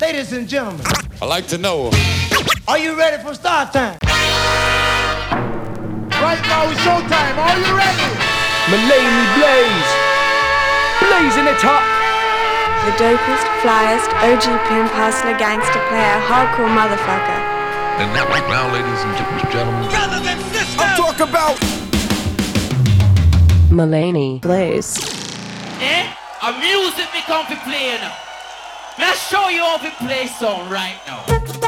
Ladies and gentlemen, I'd like to know. are you ready for start time? Right now it's showtime. Are you ready? Malaney Blaze. Blazing it up. The dopest, flyest, OG pimp, hustler, gangster player, hardcore motherfucker. And now, right now, ladies and gentlemen, I'm talking about Malaney Blaze. Eh? A music me come to play now. Let's show you how to play song right now.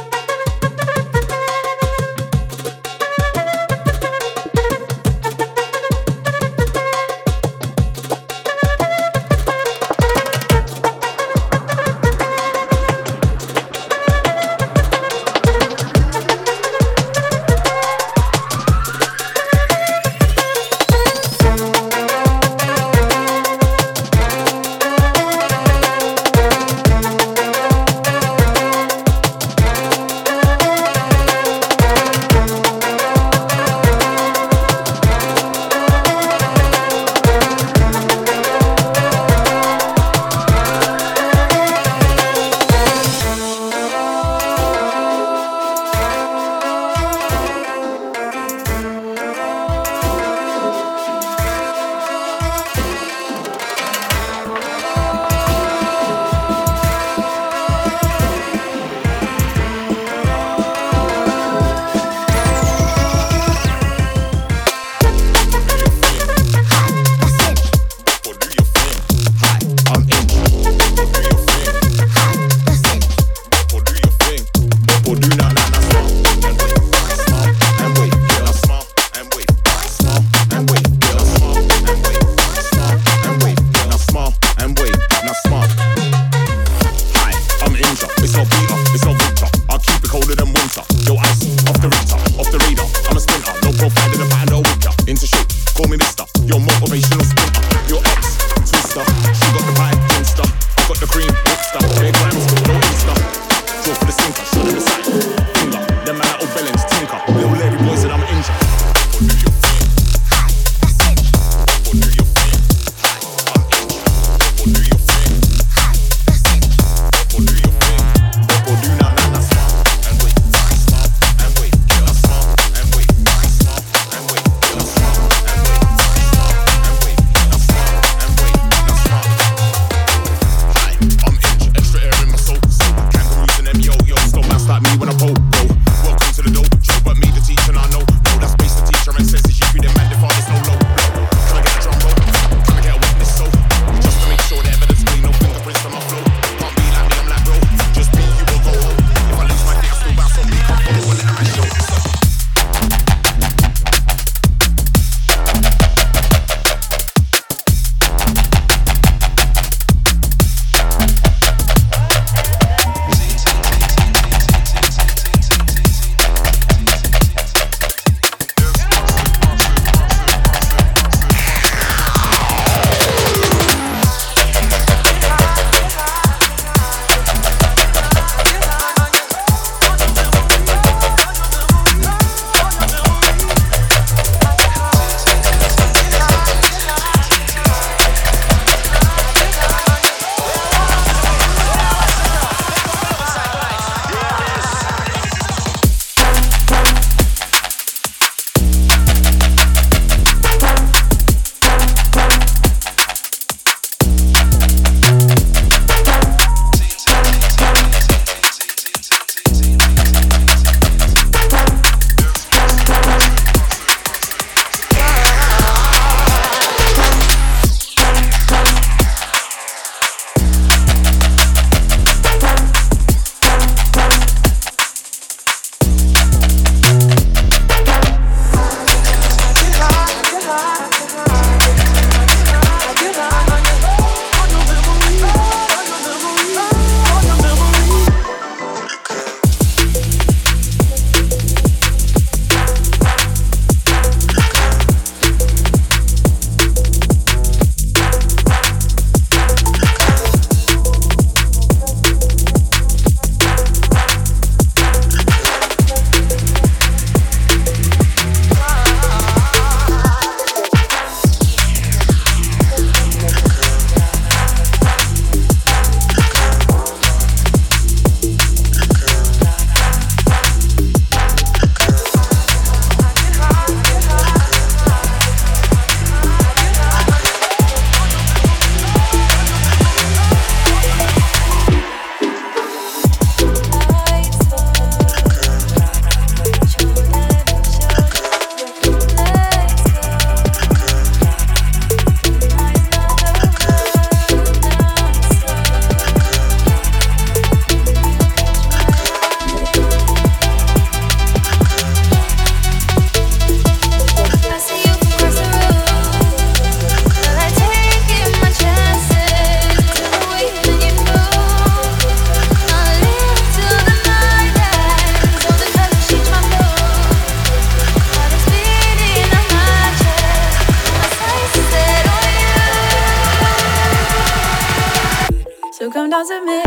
Because of me.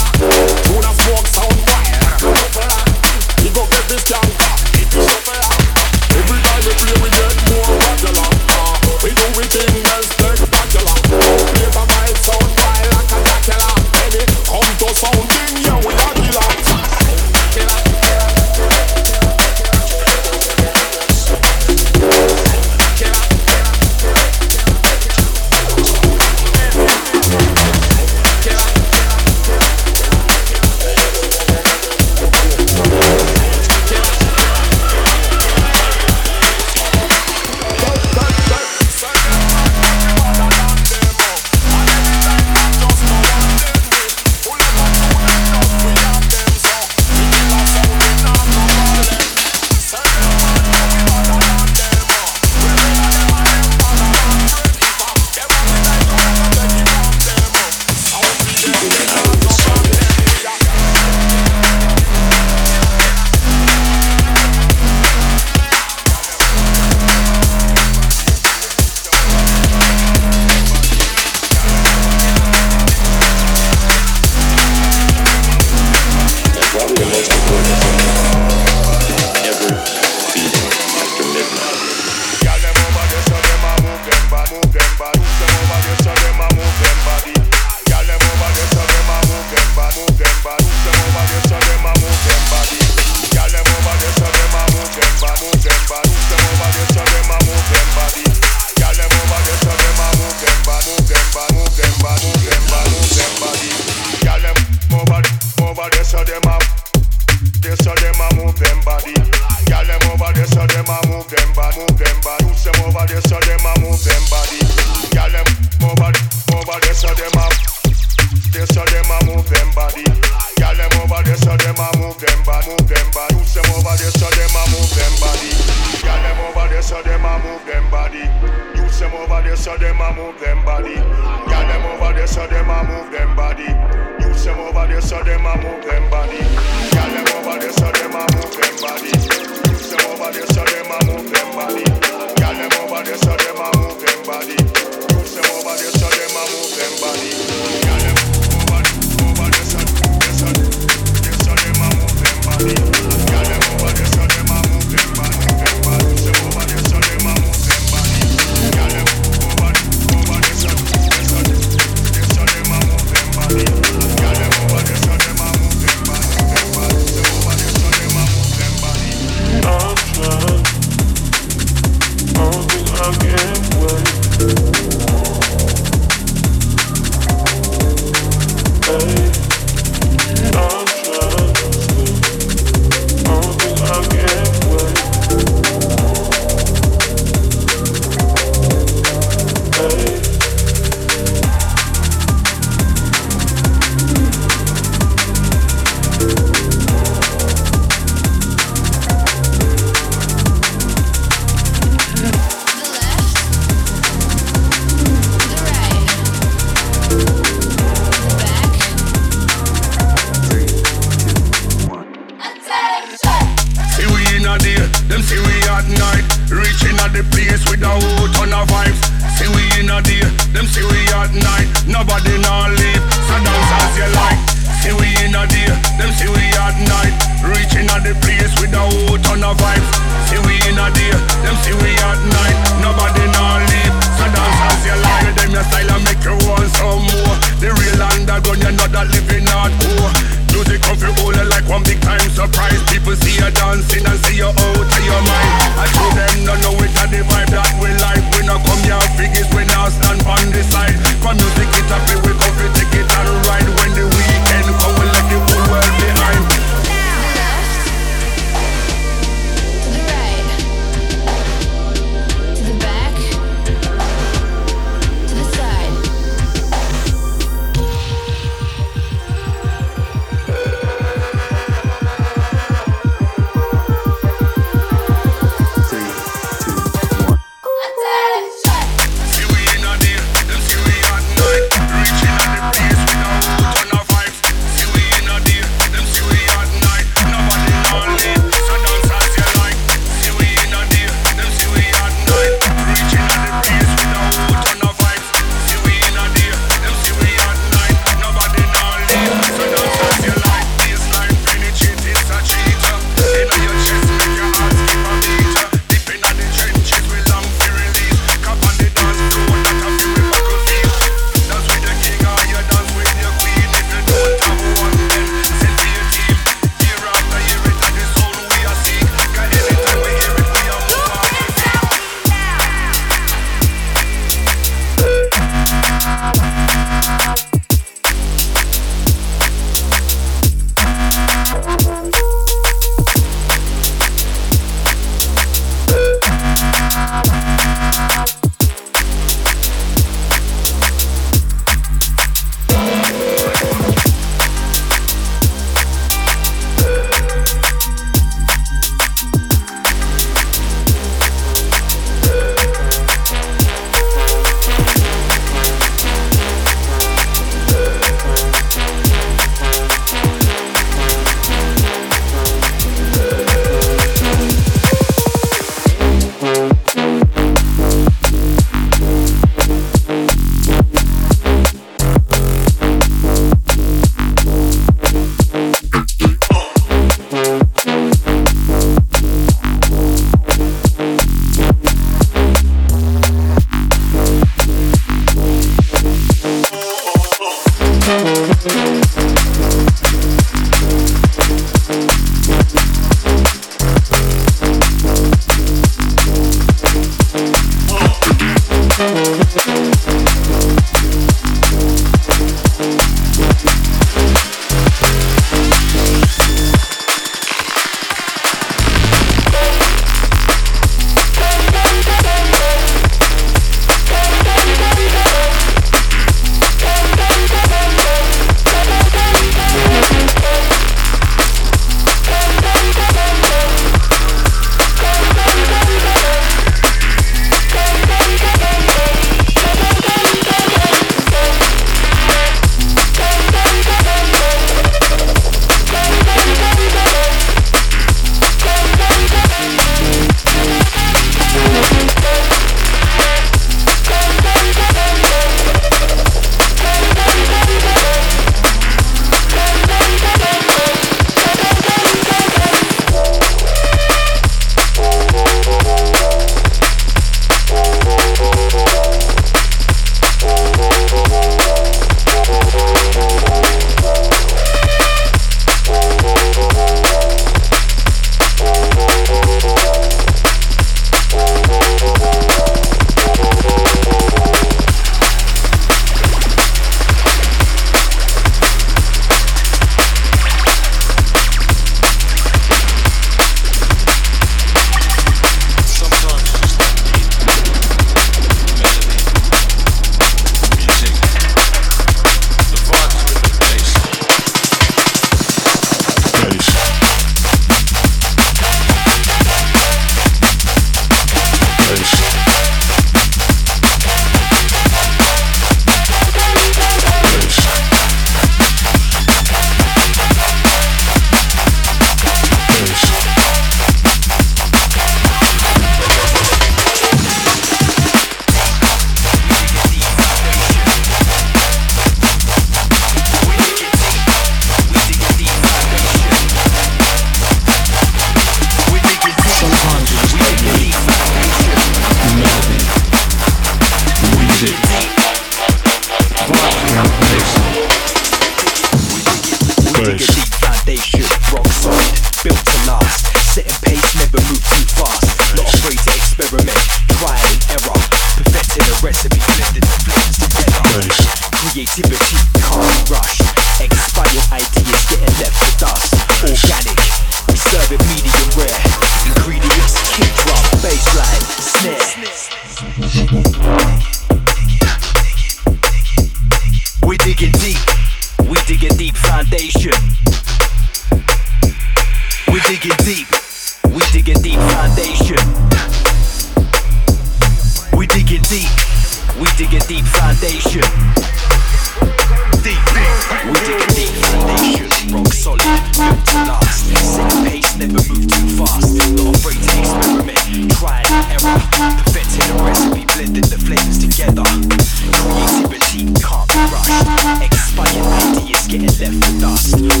Left dust.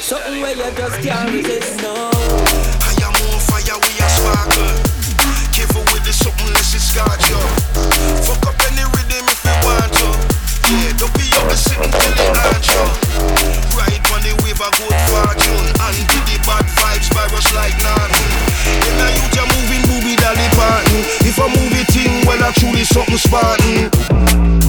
Something where you just can't resist, no. Fire, we are. Careful with this, it's. Fuck up any rhythm if you want to. Yeah, don't be till it you. Wave, I go fortune. And to the bad vibes, virus like nothing. Booby dolly. If I move it in, well, I truly something Spartan.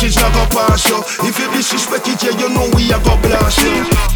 bitches, I pass partial. If you disrespect it, yeah, you know we, I got blast you.